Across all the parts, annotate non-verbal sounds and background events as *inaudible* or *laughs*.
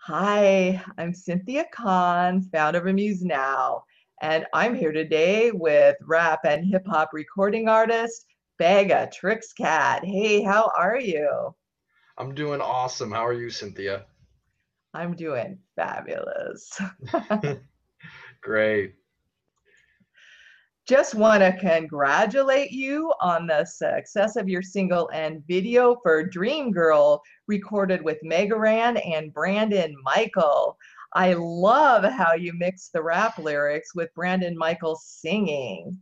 Hi, I'm Cynthia Kahn, founder of Amuse Now, and I'm here today with rap and hip hop recording artist Bag of Tricks Cat. Hey, how are you? I'm doing awesome. How are you, Cynthia? I'm doing fabulous. *laughs* *laughs* Great. Just want to congratulate you on the success of your single and video for Dream Girl, recorded with Mega Ran and Brandon Michael. I love how you mix the rap lyrics with Brandon Michael singing.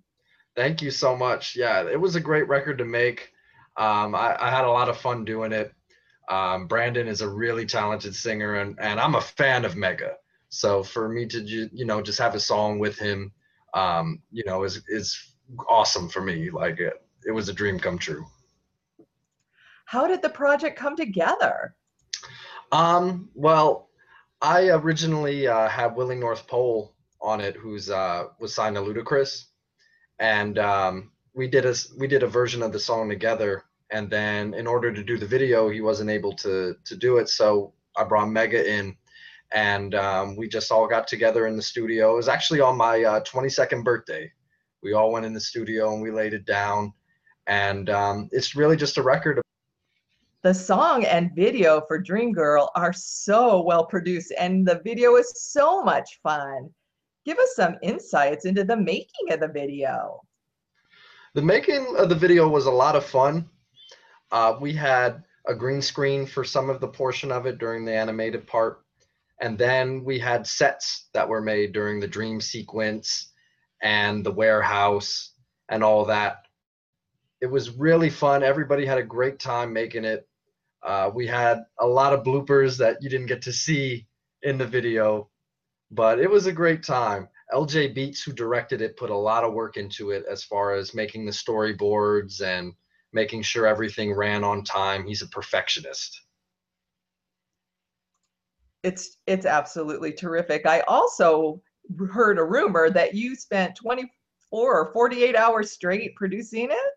Thank you so much. Yeah, it was a great record to make. Um, I, I, had a lot of fun doing it. Um, Brandon is a really talented singer, and, and I'm a fan of Mega. So for me to you know just have a song with him um, you know, is is awesome for me. Like it, it was a dream come true. How did the project come together? Um, well, I originally uh, had Willy Northpole on it, who's uh, was signed to Ludacris, and um, we did a we did a version of the song together. And then, in order to do the video, he wasn't able to to do it, so I brought Mega in, and um, we just all got together in the studio. It was actually on my uh, 22nd birthday. We all went in the studio and we laid it down, and um, it's really just a record. The song and video for Dream Girl are so well produced, and the video is so much fun. Give us some insights into the making of the video. The making of the video was a lot of fun. Uh, we had a green screen for some of the portion of it during the animated part and then we had sets that were made during the dream sequence and the warehouse and all that. It was really fun. Everybody had a great time making it. Uh, we had a lot of bloopers that you didn't get to see in the video, but it was a great time. LJ Beats, who directed it, put a lot of work into it as far as making the storyboards and making sure everything ran on time. He's a perfectionist it's it's absolutely terrific. I also heard a rumor that you spent 24 or 48 hours straight producing it.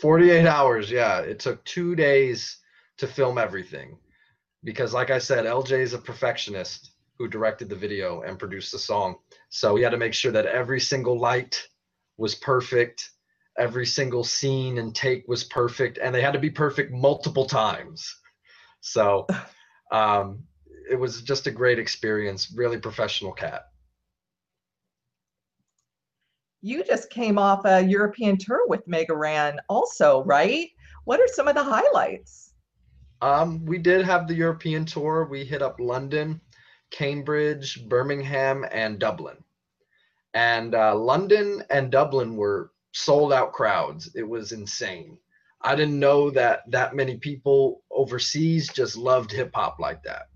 48 hours, yeah. It took two days to film everything because, like I said, LJ is a perfectionist who directed the video and produced the song. So we had to make sure that every single light was perfect, every single scene and take was perfect, and they had to be perfect multiple times. So um, it was just a great experience. Really professional cat. You just came off a European tour with Mega Ran, also, right? What are some of the highlights? Um, we did have the European tour. We hit up London, Cambridge, Birmingham, and Dublin. And uh, London and Dublin were sold out crowds. It was insane. I didn't know that that many people overseas just loved hip hop like that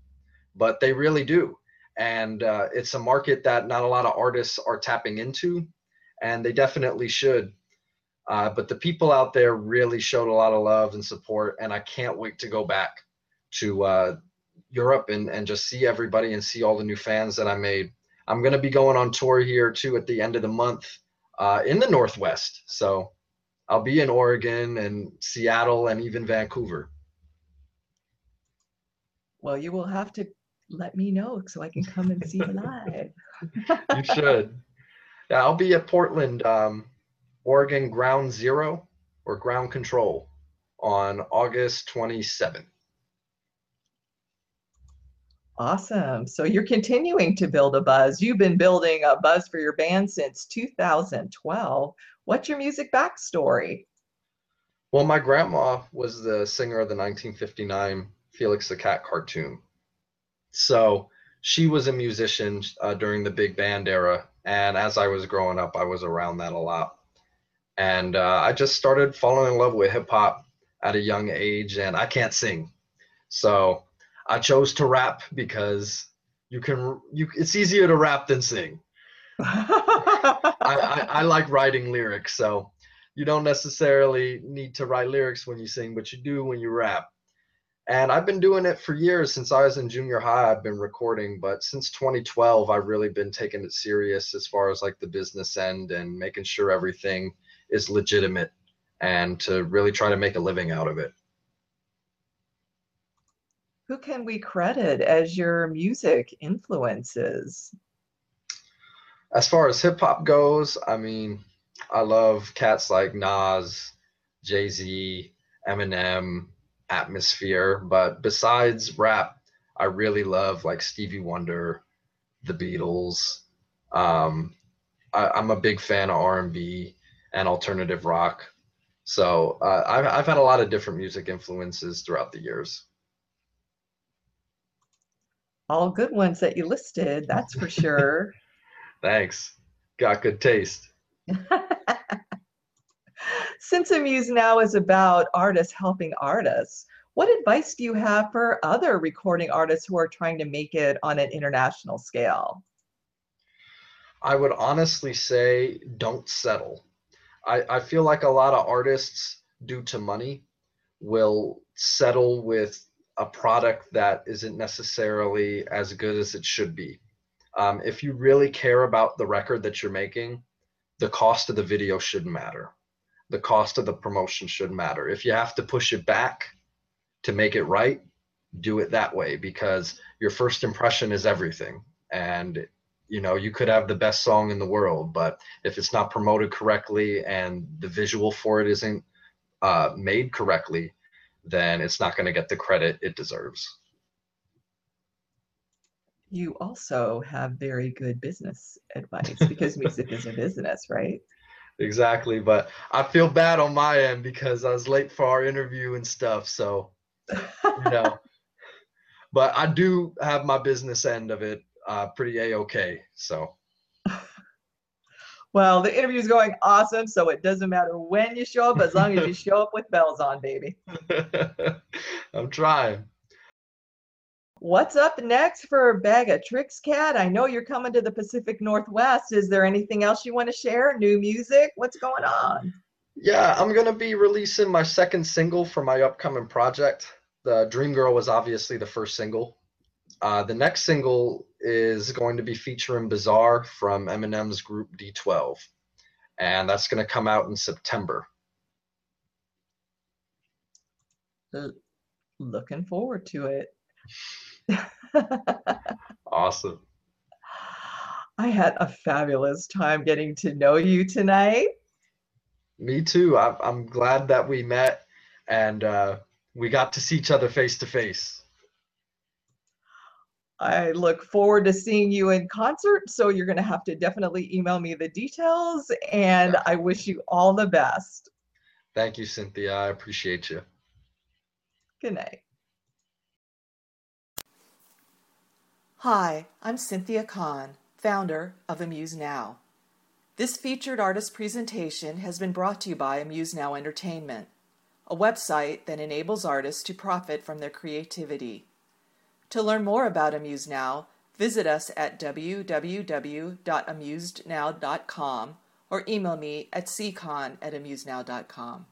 but they really do. And uh, it's a market that not a lot of artists are tapping into, and they definitely should. Uh, but the people out there really showed a lot of love and support, and I can't wait to go back to uh, Europe and, and just see everybody and see all the new fans that I made. I'm going to be going on tour here too at the end of the month uh, in the Northwest. So I'll be in Oregon and Seattle and even Vancouver. Well, you will have to let me know so I can come and see you live. *laughs* you should. Yeah, I'll be at Portland, um, Oregon Ground Zero or Ground Kontrol on August 27th. Awesome. So you're continuing to build a buzz. You've been building a buzz for your band since 2012. What's your music backstory? Well, my grandma was the singer of the 1959 Felix the Cat cartoon. So she was a musician uh, during the big band era. And as I was growing up, I was around that a lot. And uh, I just started falling in love with hip hop at a young age, and I can't sing. So I chose to rap because you can, you, it's easier to rap than sing. *laughs* I, I, I like writing lyrics. So you don't necessarily need to write lyrics when you sing, but you do when you rap. And I've been doing it for years since I was in junior high. I've been recording, but since 2012, I've really been taking it serious as far as like the business end and making sure everything is legitimate and to really try to make a living out of it. who can we credit as your music influences? As far as hip hop goes, I mean, I love cats like Nas, Jay Z, Eminem, Atmosphere. But besides rap, I really love like Stevie Wonder, the Beatles. Um, I, am a big fan of R&B and alternative rock. So uh, I've, I've had a lot of different music influences throughout the years. All good ones that you listed, that's for sure. *laughs* Thanks. Got good taste. *laughs* Since Amuse Now is about artists helping artists, what advice do you have for other recording artists who are trying to make it on an international scale? I would honestly say don't settle. I, I feel like a lot of artists, due to money, will settle with a product that isn't necessarily as good as it should be. Um, if you really care about the record that you're making, the cost of the video shouldn't matter. The cost of the promotion should matter. If you have to push it back to make it right, do it that way because your first impression is everything. And you know, you could have the best song in the world, but if it's not promoted correctly and the visual for it isn't uh, made correctly, then it's not going to get the credit it deserves. You also have very good business advice because music is a business, right? Exactly, but I feel bad on my end because I was late for our interview and stuff. So, you know, *laughs* but I do have my business end of it uh, pretty a-okay. So. Well, the interview is going awesome, so it doesn't matter when you show up, as long as you *laughs* show up with bells on, baby. *laughs* I'm trying. What's up next for Bag of Tricks Cat? I know you're coming to the Pacific Northwest. Is there anything else you want to share? New music? What's going on? Yeah, I'm going to be releasing my second single for my upcoming project. The Dream Girl was obviously the first single. Uh, the next single is going to be featuring Bizarre from Eminem's group D12, and that's going to come out in September. Looking forward to it. Awesome. I had a fabulous time getting to know you tonight. Me too. I'm, I'm glad that we met and uh, we got to see each other face to face. I look forward to seeing you in concert. So you're going to have to definitely email me the details. And I wish you all the best. Thank you, Cynthia. I appreciate you. Good night. Hi, I'm Cynthia Kahn, founder of Amuse Now. This featured artist presentation has been brought to you by Amuse Now Entertainment, a website that enables artists to profit from their creativity. To learn more about Amuse Now, visit us at www.amusenow.com or email me at ccon at amusenow.com.